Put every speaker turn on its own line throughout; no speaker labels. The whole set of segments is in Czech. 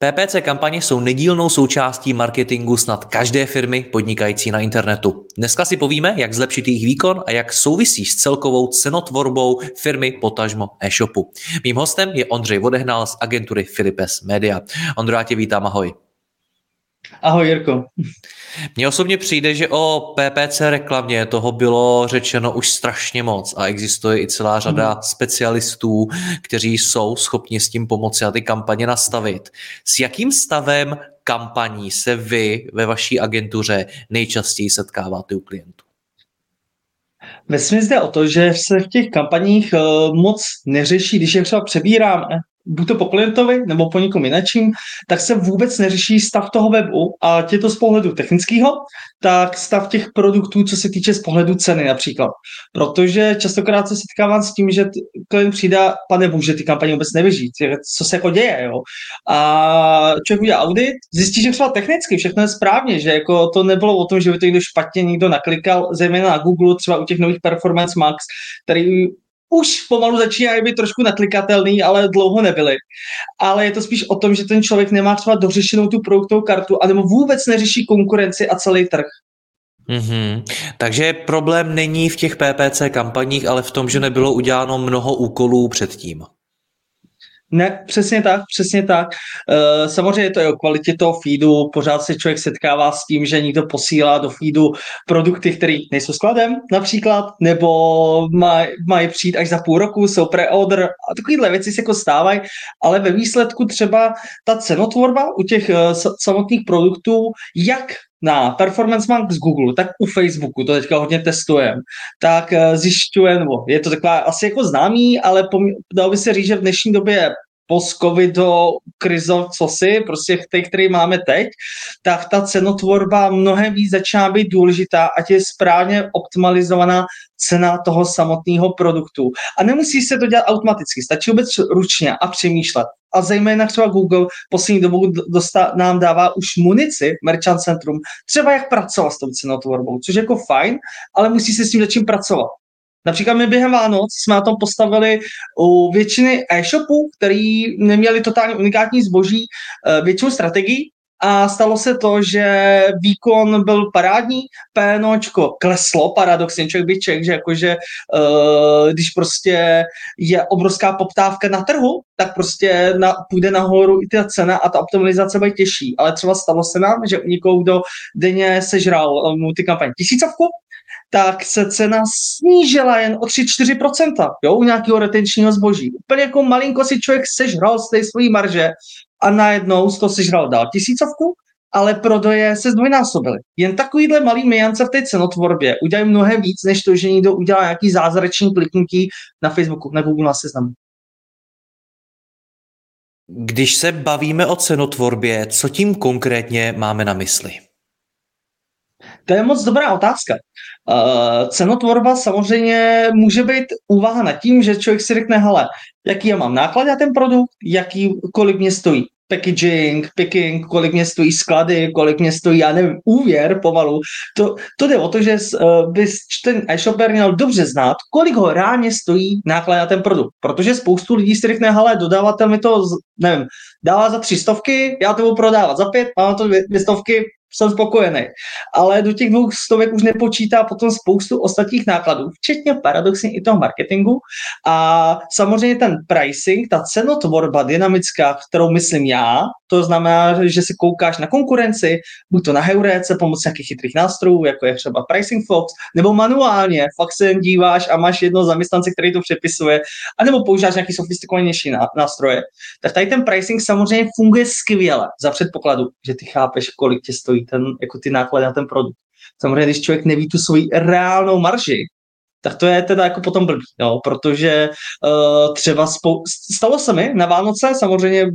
PPC kampaně jsou nedílnou součástí marketingu snad každé firmy podnikající na internetu. Dneska si povíme, jak zlepšit jejich výkon a jak souvisí s celkovou cenotvorbou firmy potažmo e-shopu. Mým hostem je Ondřej Vodehnal z agentury Filipes Media. Ondro, já tě vítám, ahoj.
Ahoj Jirko.
Mně osobně přijde, že o PPC reklamě toho bylo řečeno už strašně moc a existuje i celá řada hmm. specialistů, kteří jsou schopni s tím pomoci a ty kampaně nastavit. S jakým stavem kampaní se vy ve vaší agentuře nejčastěji setkáváte u klientů?
Myslím zde o to, že se v těch kampaních eh, moc neřeší, když je třeba přebíráme buď to po klientovi nebo po někom jinečím, tak se vůbec neřeší stav toho webu a je to z pohledu technického, tak stav těch produktů, co se týče z pohledu ceny například. Protože častokrát se setkávám s tím, že klient přijde, pane bože, ty kampaně vůbec nevyžít, co se jako děje, jo. A člověk udělá audit, zjistí, že třeba technicky všechno je správně, že jako to nebylo o tom, že by to někdo špatně někdo naklikal, zejména na Google, třeba u těch nových Performance Max, který už pomalu začínají být trošku naklikatelný, ale dlouho nebyly. Ale je to spíš o tom, že ten člověk nemá třeba dořešenou tu produktovou kartu, anebo vůbec neřeší konkurenci a celý trh.
Mm-hmm. Takže problém není v těch PPC kampaních, ale v tom, že nebylo uděláno mnoho úkolů předtím.
Ne, přesně tak, přesně tak. E, samozřejmě to je o kvalitě toho feedu, pořád se člověk setkává s tím, že někdo posílá do feedu produkty, které nejsou skladem například, nebo mají maj přijít až za půl roku, jsou pre-order a takovéhle věci se jako stávají, ale ve výsledku třeba ta cenotvorba u těch uh, samotných produktů, jak na Performance Max z Google, tak u Facebooku, to teďka hodně testujeme, tak eh, zjišťuje, nebo je to taková asi jako známý, ale pom- dalo by se říct, že v dnešní době post-covido krizov, co si, prostě ty, který máme teď, tak ta cenotvorba mnohem víc začíná být důležitá, ať je správně optimalizovaná cena toho samotného produktu. A nemusí se to dělat automaticky, stačí vůbec ručně a přemýšlet. A zejména třeba Google poslední dobou dosta, nám dává už munici, Merchant Centrum, třeba jak pracovat s tou cenotvorbou, což je jako fajn, ale musí se s tím začít pracovat. Například my během Vánoc jsme na tom postavili u většiny e-shopů, který neměli totálně unikátní zboží, eh, většinu strategii, a stalo se to, že výkon byl parádní, PNOčko kleslo, paradoxně člověk by ček, že jakože uh, když prostě je obrovská poptávka na trhu, tak prostě na, půjde nahoru i ta cena a ta optimalizace bude těžší. Ale třeba stalo se nám, že někoho, kdo denně sežral uh, multikampaň tisícovku, tak se cena snížila jen o 3-4%, jo, u nějakého retenčního zboží. Úplně jako malinko si člověk sežral z té své marže a najednou z toho sežral dál tisícovku, ale prodeje se zdvojnásobily. Jen takovýhle malý mijance v té cenotvorbě udělají mnohem víc, než to, že někdo udělá nějaký zázračný kliknutí na Facebooku, Google, na seznamu.
Když se bavíme o cenotvorbě, co tím konkrétně máme na mysli?
To je moc dobrá otázka. Uh, cenotvorba samozřejmě může být úvaha nad tím, že člověk si řekne, hele, jaký já mám náklad na ten produkt, jaký, kolik mě stojí packaging, picking, kolik mě stojí sklady, kolik mě stojí, já nevím, úvěr pomalu. To, to jde o to, že uh, bys ten e-shopper měl dobře znát, kolik ho reálně stojí náklad na ten produkt. Protože spoustu lidí si řekne, hele, dodavatel mi to, nevím, dává za tři stovky, já to budu prodávat za pět, mám to dvě, dvě stovky, jsem spokojený. Ale do těch dvou stovek už nepočítá potom spoustu ostatních nákladů, včetně paradoxně i toho marketingu. A samozřejmě ten pricing, ta cenotvorba dynamická, kterou myslím já, to znamená, že si koukáš na konkurenci, buď to na Heuréce pomocí nějakých chytrých nástrojů, jako je třeba Pricing Fox, nebo manuálně, fakt se jen díváš a máš jedno zaměstnance, který to přepisuje, anebo používáš nějaký sofistikovanější nástroje. Tak tady ten pricing samozřejmě funguje skvěle za předpokladu, že ty chápeš, kolik tě stojí ten, jako ty náklady na ten produkt. Samozřejmě, když člověk neví tu svoji reálnou marži, tak to je teda jako potom blbý, jo, protože uh, třeba spou- stalo se mi na Vánoce, samozřejmě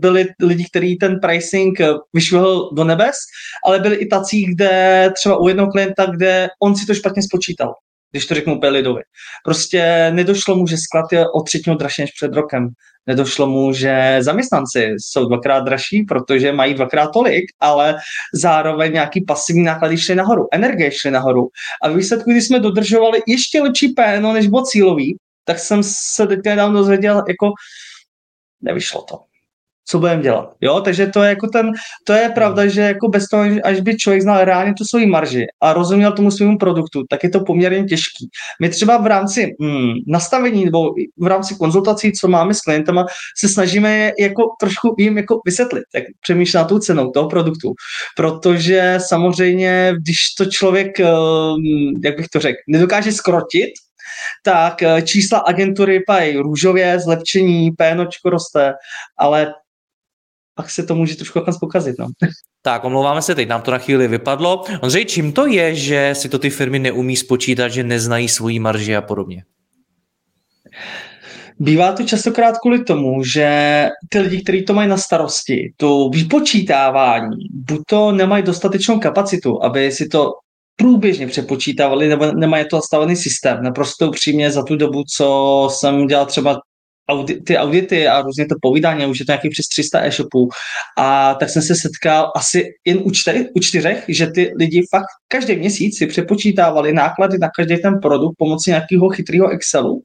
byli lidi, kteří ten pricing vyšvihl do nebes, ale byli i tací, kde třeba u jednoho klienta, kde on si to špatně spočítal když to řeknu úplně lidově. Prostě nedošlo mu, že sklad je o třetinu dražší než před rokem. Nedošlo mu, že zaměstnanci jsou dvakrát dražší, protože mají dvakrát tolik, ale zároveň nějaký pasivní náklady šly nahoru, energie šly nahoru. A výsledku, když jsme dodržovali ještě lepší péno, než bylo cílový, tak jsem se teďka nedávno dozvěděl, jako nevyšlo to co budeme dělat. Jo, takže to je jako ten, to je pravda, že jako bez toho, až by člověk znal reálně tu svoji marži a rozuměl tomu svému produktu, tak je to poměrně těžký. My třeba v rámci hmm, nastavení nebo v rámci konzultací, co máme s klientama, se snažíme jako trošku jim jako vysvětlit, jak přemýšlí na tou cenou toho produktu. Protože samozřejmě, když to člověk, ehm, jak bych to řekl, nedokáže skrotit, tak eh, čísla agentury pají růžově, zlepšení, pénočko roste, ale pak se to může trošku pokazit. No.
Tak, omlouváme se, teď nám to na chvíli vypadlo. Ondřej, čím to je, že si to ty firmy neumí spočítat, že neznají svoji marži a podobně?
Bývá to častokrát kvůli tomu, že ty lidi, kteří to mají na starosti, to vypočítávání, buď to nemají dostatečnou kapacitu, aby si to průběžně přepočítávali, nebo nemají to nastavený systém. Naprosto upřímně za tu dobu, co jsem dělal třeba audi, ty audity a různě to povídání, už je to nějaký přes 300 e-shopů. A tak jsem se setkal asi jen u, čtyř, u čtyřech, že ty lidi fakt každý měsíc si přepočítávali náklady na každý ten produkt pomocí nějakého chytrého Excelu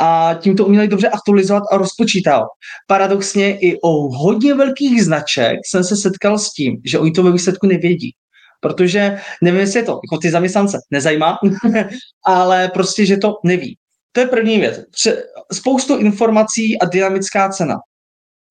a tím to uměli dobře aktualizovat a rozpočítat. Paradoxně i o hodně velkých značek jsem se setkal s tím, že oni to ve výsledku nevědí. Protože nevím, jestli je to jako ty zaměstnance nezajímá, ale prostě, že to neví. To je první věc. Spoustu informací a dynamická cena.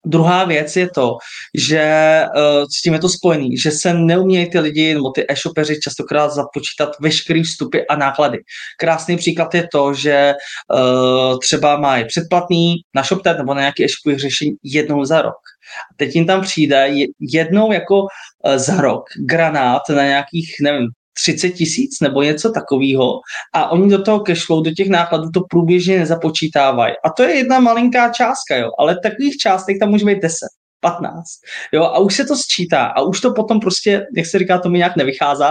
Druhá věc je to, že uh, s tím je to spojený, že se neumějí ty lidi nebo ty e-shopeři častokrát započítat veškerý vstupy a náklady. Krásný příklad je to, že uh, třeba mají předplatný na ShopTet nebo na nějaký e-shopový řešení jednou za rok. A teď jim tam přijde jednou jako uh, za rok granát na nějakých, nevím, 30 tisíc nebo něco takového a oni do toho cashflow, do těch nákladů to průběžně nezapočítávají. A to je jedna malinká částka, jo, ale takových částek tam může být 10. 15. Jo, a už se to sčítá a už to potom prostě, jak se říká, to mi nějak nevychází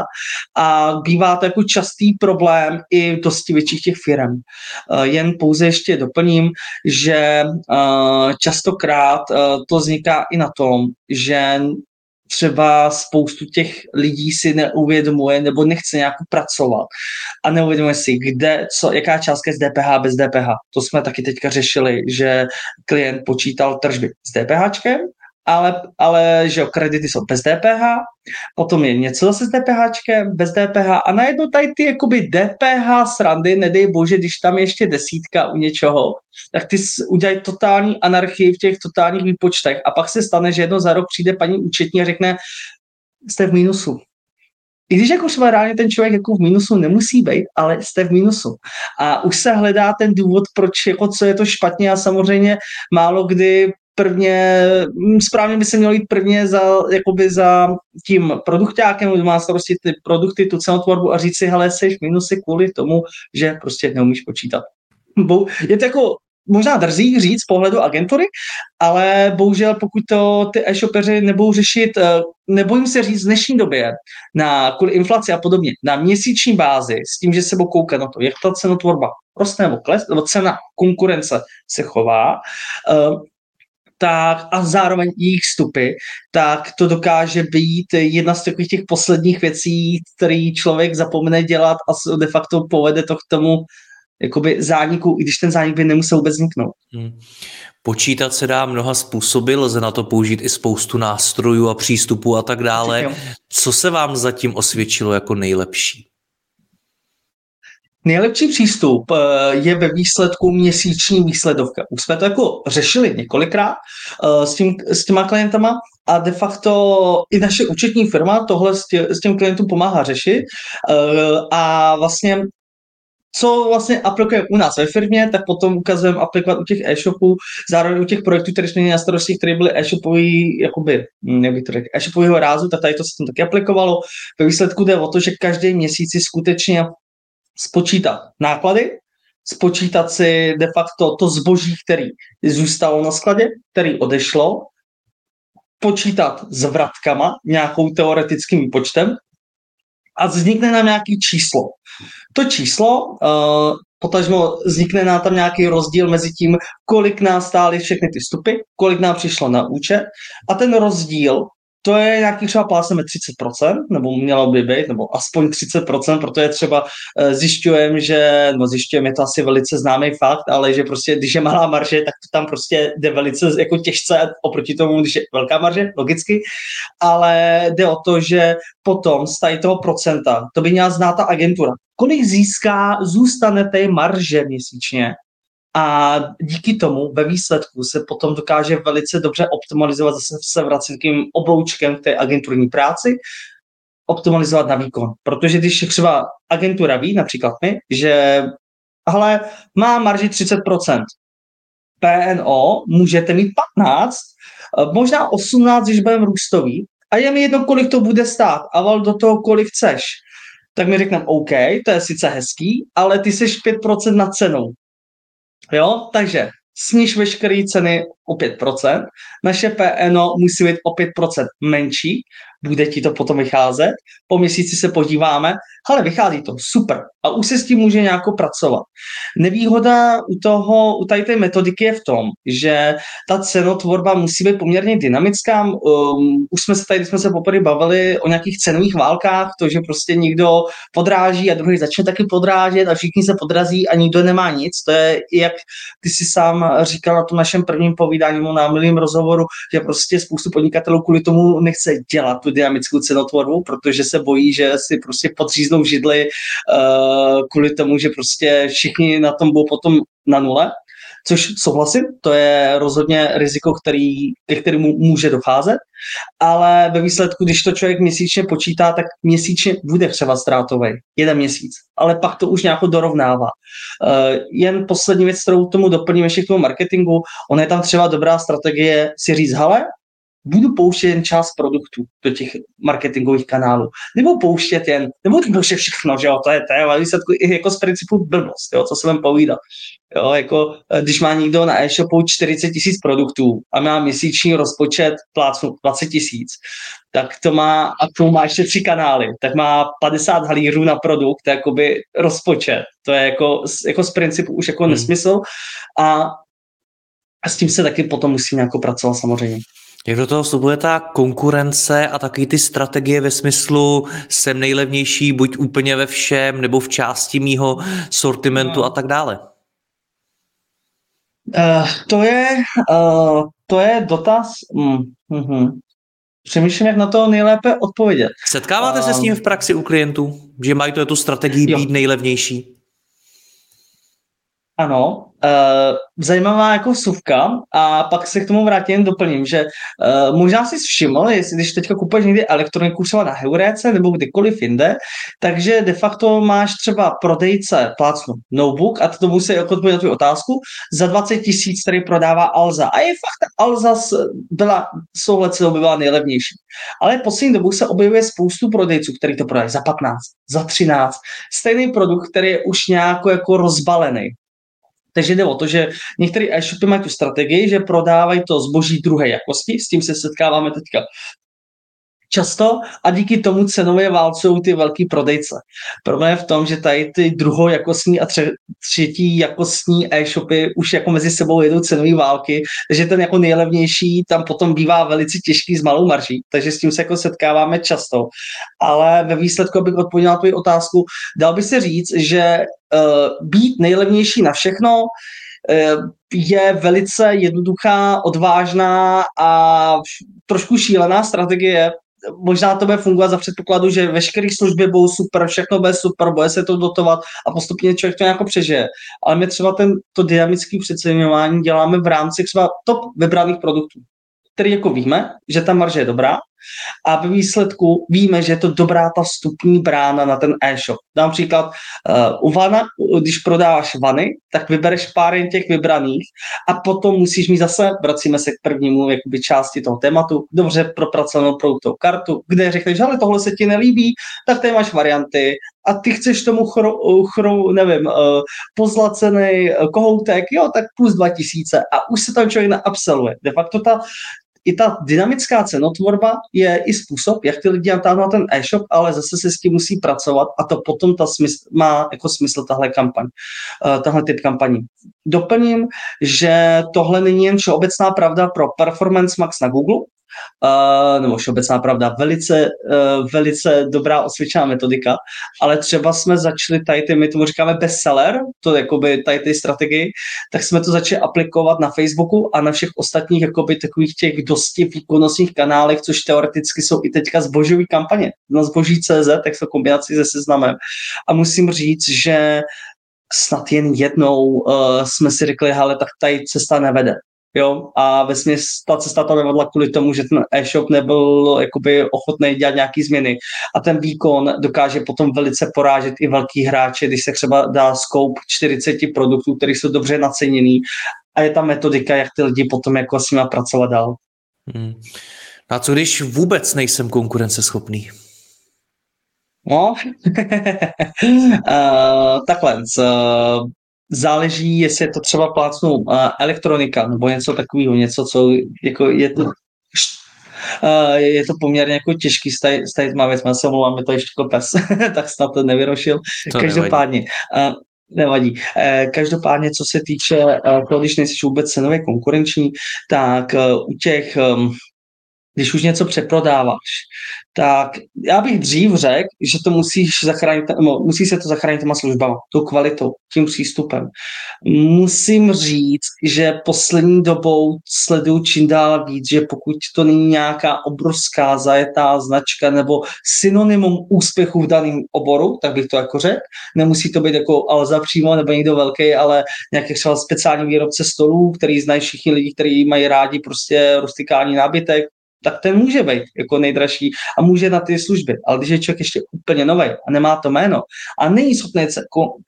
a bývá to jako častý problém i dosti větších těch firm. Uh, jen pouze ještě doplním, že uh, častokrát uh, to vzniká i na tom, že třeba spoustu těch lidí si neuvědomuje nebo nechce nějak pracovat a neuvědomuje si, kde, co, jaká částka je z DPH bez DPH. To jsme taky teďka řešili, že klient počítal tržby s DPHčkem ale, ale že jo, kredity jsou bez DPH, potom je něco zase s DPH, bez DPH a najednou tady ty jakoby DPH srandy, nedej bože, když tam je ještě desítka u něčeho, tak ty udělají totální anarchii v těch totálních výpočtech a pak se stane, že jedno za rok přijde paní účetní a řekne, jste v mínusu. I když jako třeba reálně ten člověk jako v mínusu nemusí být, ale jste v mínusu. A už se hledá ten důvod, proč jako co je to špatně a samozřejmě málo kdy prvně, hm, správně by se mělo jít prvně za, jakoby za tím produktákem, kdo má starosti ty produkty, tu cenotvorbu a říct si, hele, jsi v minusy kvůli tomu, že prostě neumíš počítat. Je to jako možná drzí říct z pohledu agentury, ale bohužel pokud to ty e-shopeři nebudou řešit, eh, nebojím se říct v dnešní době, na kvůli inflaci a podobně, na měsíční bázi, s tím, že se budou koukat na to, jak ta cenotvorba roste nebo kles, nebo cena konkurence se chová, eh, tak a zároveň jejich vstupy, tak to dokáže být jedna z takových těch posledních věcí, který člověk zapomene dělat a de facto povede to k tomu jakoby zániku, i když ten zánik by nemusel vůbec vzniknout. Hmm.
Počítat se dá mnoha způsoby, lze na to použít i spoustu nástrojů a přístupů a tak dále. Co se vám zatím osvědčilo jako nejlepší?
Nejlepší přístup eh, je ve výsledku měsíční výsledovka. Už jsme to jako řešili několikrát eh, s, tím, s těma klientama a de facto i naše účetní firma tohle s, tě, s těm klientům pomáhá řešit eh, a vlastně co vlastně aplikujeme u nás ve firmě, tak potom ukazujeme aplikovat u těch e-shopů, zároveň u těch projektů, které jsme měli na starosti, které byly e-shopový, jakoby, hm, jak to řekl, e-shopového rázu, tak tady to se tam taky aplikovalo. Ve výsledku jde o to, že každý měsíc si skutečně spočítat náklady, spočítat si de facto to zboží, který zůstalo na skladě, který odešlo, počítat s vratkama nějakou teoretickým počtem a vznikne nám nějaký číslo. To číslo, uh, potažmo vznikne nám tam nějaký rozdíl mezi tím, kolik nás stály všechny ty vstupy, kolik nám přišlo na účet a ten rozdíl to je nějaký třeba plásneme 30%, nebo mělo by být, nebo aspoň 30%, protože třeba eh, zjišťujeme, že, no zjišťujeme, je to asi velice známý fakt, ale že prostě, když je malá marže, tak to tam prostě jde velice jako těžce oproti tomu, když je velká marže, logicky, ale jde o to, že potom z tady toho procenta, to by měla znát ta agentura, kolik získá, zůstane té marže měsíčně a díky tomu ve výsledku se potom dokáže velice dobře optimalizovat, zase se vracet tím obloučkem k té agenturní práci, optimalizovat na výkon. Protože když třeba agentura ví, například my, že ale má marži 30%, PNO můžete mít 15, možná 18, když budeme růstový, a je mi jedno, kolik to bude stát, a val do toho, kolik chceš. Tak mi řekneme, OK, to je sice hezký, ale ty jsi 5% nad cenou. Jo, takže sníž veškeré ceny o 5%, naše PNO musí být o 5% menší, bude ti to potom vycházet, po měsíci se podíváme, ale vychází to, super. A už se s tím může nějak pracovat. Nevýhoda u toho, u tady té metodiky je v tom, že ta cenotvorba musí být poměrně dynamická. Um, už jsme se tady, jsme se poprvé bavili o nějakých cenových válkách, to, že prostě někdo podráží a druhý začne taky podrážet a všichni se podrazí a nikdo nemá nic. To je, jak ty si sám říkal na tom našem prvním povídání, na milým rozhovoru, že prostě spoustu podnikatelů kvůli tomu nechce dělat tu dynamickou cenotvorbu, protože se bojí, že si prostě podříznou židli uh, kvůli tomu, že prostě všichni na tom budou potom na nule. Což souhlasím, to je rozhodně riziko, který, ke kterému může docházet, ale ve výsledku, když to člověk měsíčně počítá, tak měsíčně bude třeba ztrátový, jeden měsíc, ale pak to už nějak dorovnává. Uh, jen poslední věc, kterou tomu doplním ještě k tomu marketingu, on je tam třeba dobrá strategie si říct, hele, budu pouštět jen část produktů do těch marketingových kanálů. Nebo pouštět jen, nebo to pouštět všechno, že jo, to je, to je ale výsledku i jako z principu blbost, jo, co se vám povídat. Jo, jako, eh, když má někdo na e-shopu 40 tisíc produktů a má měsíční rozpočet plácnu 20 tisíc, tak to má, a to má ještě tři kanály, tak má 50 halířů na produkt, jakoby rozpočet. To je jako, jako z principu už jako hmm. nesmysl a, a s tím se taky potom musí nějak pracovat samozřejmě.
Jak do toho vstupuje ta konkurence a taky ty strategie ve smyslu jsem nejlevnější buď úplně ve všem nebo v části mýho sortimentu a tak dále?
Uh, to je, uh, to je dotaz. Mm, mm-hmm. Přemýšlím, jak na to nejlépe odpovědět.
Setkáváte uh, se s tím v praxi u klientů, že mají to tu strategii jo. být nejlevnější?
Ano, uh, zajímavá jako suvka a pak se k tomu vrátím, doplním, že uh, možná si všiml, jestli když teďka kupuješ někdy elektroniku třeba na Heuréce nebo kdykoliv jinde, takže de facto máš třeba prodejce plácnu notebook a to tomu se jako odpovědět na tvou otázku, za 20 tisíc, který prodává Alza. A je fakt, Alza byla, souhlasilo by byla nejlevnější. Ale poslední dobu se objevuje spoustu prodejců, který to prodají za 15, za 13. Stejný produkt, který je už nějak jako rozbalený. Takže jde o to, že některé e-shopy mají tu strategii, že prodávají to zboží druhé jakosti, s tím se setkáváme teďka často a díky tomu cenově válcují ty velký prodejce. Problém je v tom, že tady ty druhojakostní a tře- třetí jakostní e-shopy už jako mezi sebou jedou cenové války, takže ten jako nejlevnější tam potom bývá velice těžký s malou marží, takže s tím se jako setkáváme často. Ale ve výsledku, abych odpověděl na tvou otázku, dal by se říct, že uh, být nejlevnější na všechno uh, je velice jednoduchá, odvážná a trošku šílená strategie, možná to bude fungovat za předpokladu, že veškeré služby budou super, všechno bude super, bude se to dotovat a postupně člověk to nějak přežije. Ale my třeba ten, to dynamické přeceňování děláme v rámci třeba top vybraných produktů, který jako víme, že ta marže je dobrá, A ve výsledku víme, že je to dobrá ta vstupní brána na ten e-shop. Dám příklad, uh, u vana, když prodáváš vany, tak vybereš pár jen těch vybraných a potom musíš mít zase, vracíme se k prvnímu jakoby, části toho tématu, dobře propracovanou produktovou kartu, kde řekneš, ale tohle se ti nelíbí, tak tady máš varianty a ty chceš tomu chro, chro nevím, uh, pozlacený kohoutek, jo, tak plus 2000 a už se tam člověk naabseluje. De facto ta i ta dynamická cenotvorba je i způsob, jak ty lidi natáhnou na ten e-shop, ale zase se s tím musí pracovat a to potom ta smysl, má jako smysl tahle kampaň, uh, tahle typ kampaní. Doplním, že tohle není jen všeobecná pravda pro Performance Max na Google, uh, nebo všeobecná pravda, velice, uh, velice dobrá osvědčená metodika, ale třeba jsme začali tady ty, my tomu říkáme bestseller, to jakoby tady ty strategii, tak jsme to začali aplikovat na Facebooku a na všech ostatních jakoby takových těch dosti výkonnostních kanálech, což teoreticky jsou i teďka zbožový kampaně. Na zboží.cz, tak jsou kombinaci se seznamem. A musím říct, že snad jen jednou uh, jsme si řekli, hele, tak tady cesta nevede jo, a ve ta cesta tam nevedla kvůli tomu, že ten e-shop nebyl jakoby ochotný dělat nějaký změny a ten výkon dokáže potom velice porážet i velký hráče, když se třeba dá scope 40 produktů, které jsou dobře naceněný a je ta metodika, jak ty lidi potom jako s nimi pracovat dál. Hmm.
A co když vůbec nejsem konkurenceschopný?
No, uh, takhle, uh, záleží, jestli je to třeba plácnou uh, elektronika nebo něco takového, něco, co jako je to Uh, je to poměrně jako těžký s tady má věc, se omlouvám, je to ještě jako pes, tak snad to nevyrošil. To Každopádně, nevadí. Uh, nevadí. Uh, každopádně, co se týče uh, toho, když nejsi vůbec cenově konkurenční, tak uh, u těch um, když už něco přeprodáváš, tak já bych dřív řekl, že to musíš zachránit, no, musí se to zachránit těma službama, tou kvalitou, tím přístupem. Musím říct, že poslední dobou sleduju čím dál víc, že pokud to není nějaká obrovská zajetá značka nebo synonymum úspěchu v daném oboru, tak bych to jako řekl. Nemusí to být jako Alza přímo nebo někdo velký, ale nějaký třeba speciální výrobce stolů, který znají všichni lidi, kteří mají rádi prostě rustikální nábytek, tak ten může být jako nejdražší a může na ty služby. Ale když je člověk ještě úplně nový a nemá to jméno a není schopný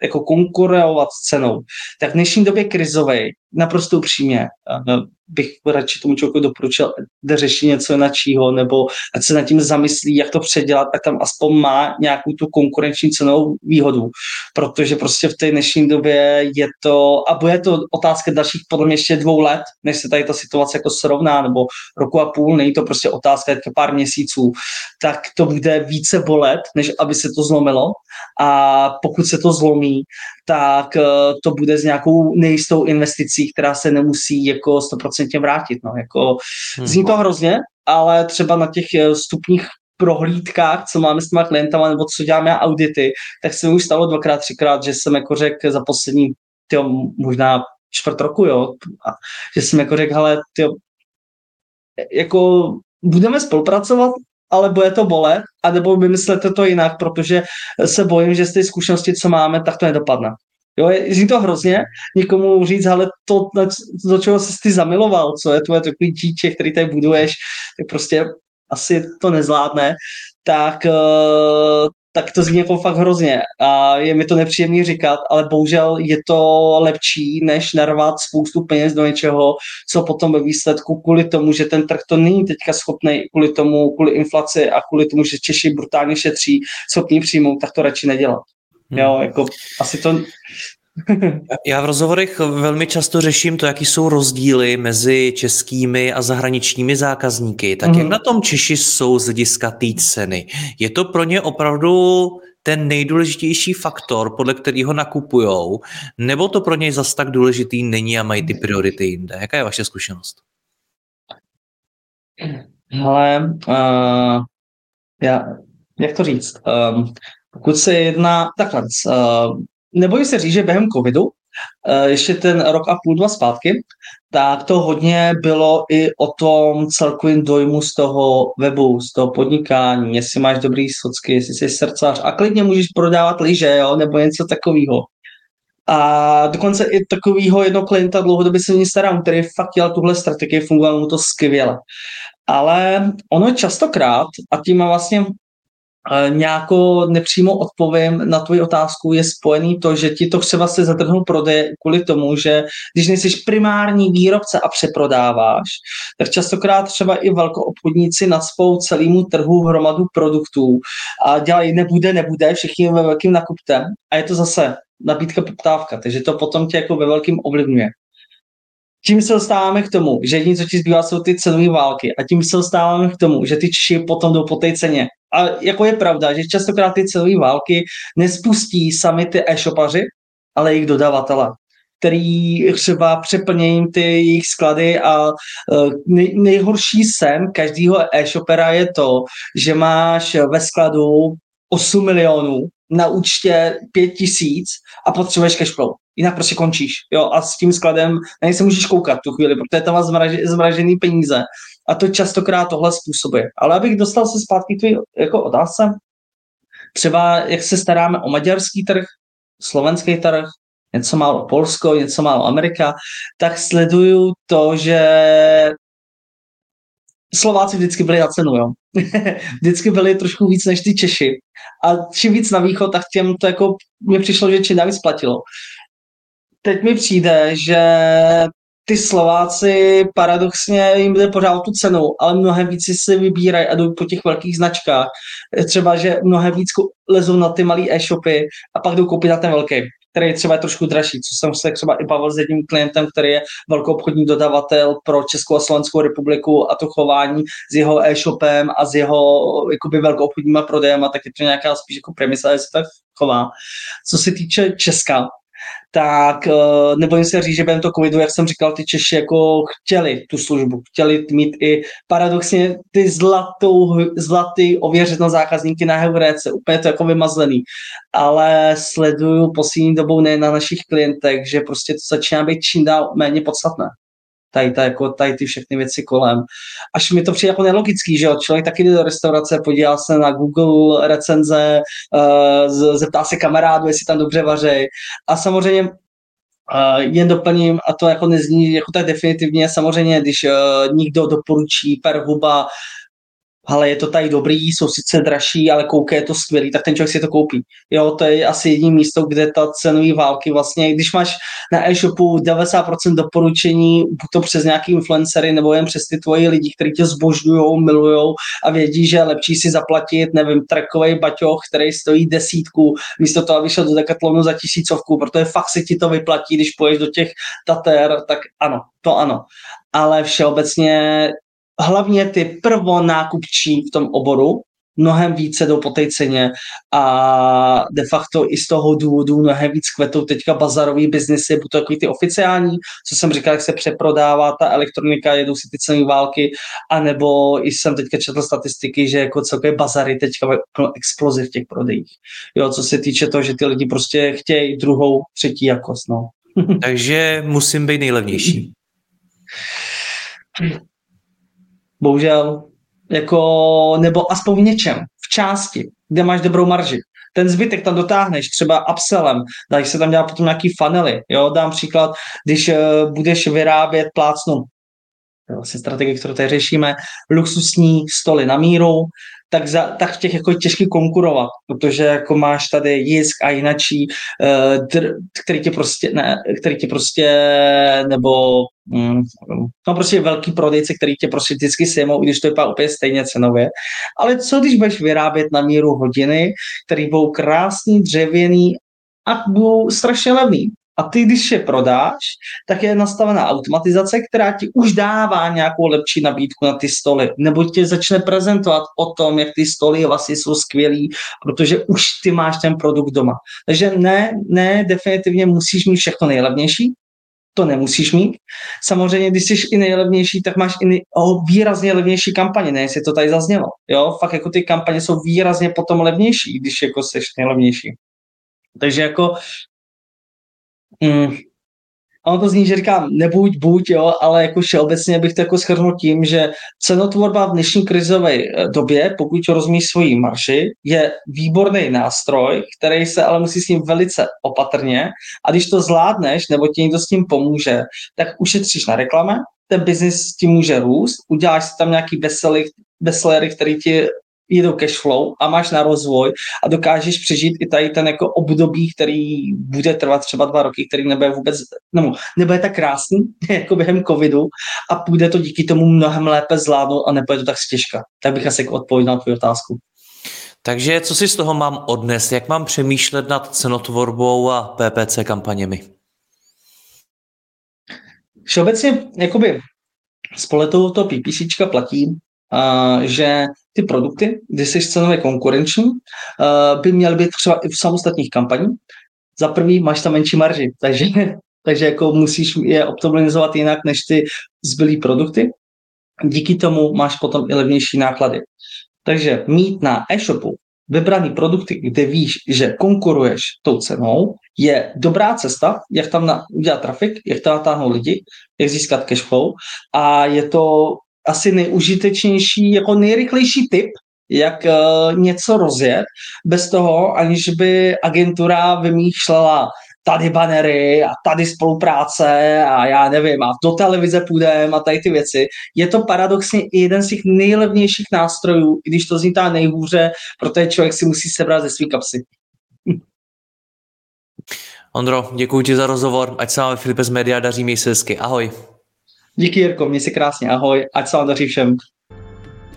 jako konkurovat s cenou, tak v dnešní době krizový, naprosto upřímně, bych radši tomu člověku doporučil, kde řeší něco jiného, nebo ať se nad tím zamyslí, jak to předělat, a tam aspoň má nějakou tu konkurenční cenovou výhodu, protože prostě v té dnešní době je to, a bude to otázka dalších podle mě ještě dvou let, než se tady ta situace jako srovná, nebo roku a půl, není to prostě otázka jako pár měsíců, tak to bude více bolet, než aby se to zlomilo a pokud se to zlomí, tak eh, to bude s nějakou nejistou investicí, která se nemusí jako 100% vrátit. No. Jako, hmm. Zní to hrozně, ale třeba na těch eh, stupních prohlídkách, co máme s těma klientama, nebo co děláme audity, tak se mi už stalo dvakrát, třikrát, že jsem jako řekl za poslední, tyjo, možná čtvrt roku, jo, a že jsem jako řekl, hele, tyjo, jako budeme spolupracovat, ale bude to bolet, a nebo vymyslete to jinak, protože se bojím, že z té zkušenosti, co máme, tak to nedopadne. Jo, je to hrozně někomu říct, ale to, do čeho jsi ty zamiloval, co je tvoje takový dítě, který tady buduješ, tak prostě asi to nezvládne, tak eh, tak to zní jako fakt hrozně a je mi to nepříjemný říkat, ale bohužel je to lepší, než narvat spoustu peněz do něčeho, co potom ve výsledku kvůli tomu, že ten trh to není teďka schopný, kvůli tomu, kvůli inflaci a kvůli tomu, že Češi brutálně šetří, schopný přijmout, tak to radši nedělat. Hmm. Jo, jako asi to
Já v rozhovorech velmi často řeším to, jaký jsou rozdíly mezi českými a zahraničními zákazníky. Tak mm. jak mhm. na tom Češi jsou z hlediska té ceny? Je to pro ně opravdu ten nejdůležitější faktor, podle kterého nakupujou, nebo to pro něj zas tak důležitý není a mají ty priority jinde? Jaká je vaše zkušenost?
Hele, uh, já, jak to říct? Um, pokud se jedná, takhle, uh, nebojím se říct, že během covidu, eh, ještě ten rok a půl, dva zpátky, tak to hodně bylo i o tom celkovým dojmu z toho webu, z toho podnikání, jestli máš dobrý socky, jestli jsi srdcař a klidně můžeš prodávat lyže, jo, nebo něco takového. A dokonce i takového jednoho klienta dlouhodobě se ní starám, který fakt dělal tuhle strategii, fungoval mu to skvěle. ale ono častokrát, a tím vlastně Nějakou nepřímou odpovím na tvoji otázku je spojený to, že ti to třeba se zadrhnul prodej kvůli tomu, že když nejsi primární výrobce a přeprodáváš, tak častokrát třeba i velkoobchodníci nadspou celému trhu hromadu produktů a dělají nebude, nebude, všichni ve velkým nakuptem a je to zase nabídka poptávka, takže to potom tě jako ve velkým ovlivňuje tím se dostáváme k tomu, že jediné, co ti zbývá, jsou ty cenové války a tím se dostáváme k tomu, že ty Češi potom jdou po té ceně. A jako je pravda, že častokrát ty cenové války nespustí sami ty e-shopaři, ale jejich dodavatele který třeba přeplnějí ty jejich sklady a uh, nej, nejhorší sen každého e-shopera je to, že máš ve skladu 8 milionů, na účtě 5 tisíc a potřebuješ cashflow jinak prostě končíš. Jo? A s tím skladem na se můžeš koukat tu chvíli, protože tam má zmraž, zmražený peníze. A to častokrát tohle způsobuje. Ale abych dostal se zpátky k jako otázce, třeba jak se staráme o maďarský trh, slovenský trh, něco málo Polsko, něco málo Amerika, tak sleduju to, že Slováci vždycky byli na cenu, jo. vždycky byli trošku víc než ty Češi. A čím víc na východ, tak těm to jako mě přišlo, že čím navíc platilo teď mi přijde, že ty Slováci paradoxně jim jde pořád tu cenu, ale mnohem víc si vybírají a jdou po těch velkých značkách. Třeba, že mnohem víc lezou na ty malé e-shopy a pak jdou koupit na ten velký který třeba trošku dražší, co jsem se třeba i bavil s jedním klientem, který je velkou obchodní dodavatel pro Českou a Slovenskou republiku a to chování s jeho e-shopem a s jeho jakoby velkou obchodníma prodejem tak je to nějaká spíš jako premisa, jestli tak chová. Co se týče Česka, tak eh, nebojím se říct, že během toho covidu, jak jsem říkal, ty Češi jako chtěli tu službu, chtěli mít i paradoxně ty zlatou, zlatý ověřené zákazníky na Heuréce, úplně to jako vymazlený, ale sleduju poslední dobou ne na našich klientech, že prostě to začíná být čím dál méně podstatné tady, tady, jako, tady ty všechny věci kolem. Až mi to přijde jako nelogický, že jo? člověk taky jde do restaurace, podívá se na Google recenze, uh, zeptá se kamarádu, jestli tam dobře vaří. A samozřejmě Uh, jen doplním, a to jako nezní jako tak definitivně, samozřejmě, když uh, někdo doporučí per huba ale je to tady dobrý, jsou sice dražší, ale kouké je to skvělý, tak ten člověk si to koupí. Jo, to je asi jediné místo, kde ta cenové války vlastně, když máš na e-shopu 90% doporučení, buď to přes nějaký influencery, nebo jen přes ty tvoji lidi, kteří tě zbožňují, milují a vědí, že je lepší si zaplatit, nevím, trekový baťoch, který stojí desítku, místo toho, aby šel do Decathlonu za tisícovku, protože fakt si ti to vyplatí, když poješ do těch Tater, tak ano, to ano. Ale všeobecně hlavně ty prvonákupčí v tom oboru mnohem více jdou po té ceně a de facto i z toho důvodu mnohem víc kvetou teďka bazarový biznesy, buď to takový ty oficiální, co jsem říkal, jak se přeprodává ta elektronika, jedou si ty cenové války, anebo i jsem teďka četl statistiky, že jako celkové bazary teďka mají explozi v těch prodejích. Jo, co se týče toho, že ty lidi prostě chtějí druhou, třetí jakost, no.
Takže musím být nejlevnější.
Bohužel. Jako, nebo aspoň v něčem, v části, kde máš dobrou marži. Ten zbytek tam dotáhneš třeba upsellem, dáš se tam dělat potom nějaký funnely. Jo? Dám příklad, když uh, budeš vyrábět plácnu, vlastně strategie, kterou tady řešíme, luxusní stoly na míru, tak, za, tak v těch jako je těžký konkurovat, protože jako máš tady jisk a jinačí, dr, který tě prostě, ne, který tě prostě, nebo mm, no prostě velký prodejce, který tě prostě vždycky sejmou, i když to vypadá úplně stejně cenově. Ale co když budeš vyrábět na míru hodiny, které budou krásný, dřevěný a budou strašně levný. A ty, když je prodáš, tak je nastavená automatizace, která ti už dává nějakou lepší nabídku na ty stoly, nebo tě začne prezentovat o tom, jak ty stoly vlastně jsou skvělý, protože už ty máš ten produkt doma. Takže ne, ne, definitivně musíš mít všechno nejlevnější, to nemusíš mít. Samozřejmě, když jsi i nejlevnější, tak máš i o, výrazně levnější kampaně, ne, jestli to tady zaznělo. Jo, fakt jako ty kampaně jsou výrazně potom levnější, když jako jsi nejlevnější. Takže jako Mm. Ono to zní, že říkám nebuď, buď, jo, ale jako všeobecně bych to jako schrnul tím, že cenotvorba v dnešní krizové eh, době, pokud rozumíš svoji marši, je výborný nástroj, který se ale musí s ním velice opatrně a když to zvládneš, nebo ti někdo s tím pomůže, tak ušetříš na reklame, ten biznis ti může růst, uděláš si tam nějaký bestsellery, který ti jedou cash flow a máš na rozvoj a dokážeš přežít i tady ten jako období, který bude trvat třeba dva roky, který nebude vůbec, nebo nebude tak krásný jako během covidu a půjde to díky tomu mnohem lépe zvládnout a nebude to tak stěžka. Tak bych asi jako odpověděl na tvou otázku.
Takže co si z toho mám odnes? Jak mám přemýšlet nad cenotvorbou a PPC kampaněmi?
Všeobecně, jakoby, s to PPC platí, že ty produkty, když jsi cenově konkurenční, by měly být třeba i v samostatných kampaních. Za prvý máš tam menší marži, takže, takže jako musíš je optimalizovat jinak než ty zbylý produkty. Díky tomu máš potom i levnější náklady. Takže mít na e-shopu vybraný produkty, kde víš, že konkuruješ tou cenou, je dobrá cesta, jak tam na, udělat trafik, jak tam natáhnout lidi, jak získat cashflow a je to asi nejužitečnější, jako nejrychlejší tip, jak uh, něco rozjet, bez toho, aniž by agentura vymýšlela tady banery a tady spolupráce a já nevím, a do televize půjdeme a tady ty věci. Je to paradoxně i jeden z těch nejlevnějších nástrojů, i když to zní ta nejhůře, protože člověk si musí sebrat ze svý kapsy.
Ondro, děkuji ti za rozhovor, ať se vám Filipe z Media daří, měj se hezky. Ahoj.
Díky Jirko, měj se krásně, ahoj, ať se vám daří všem.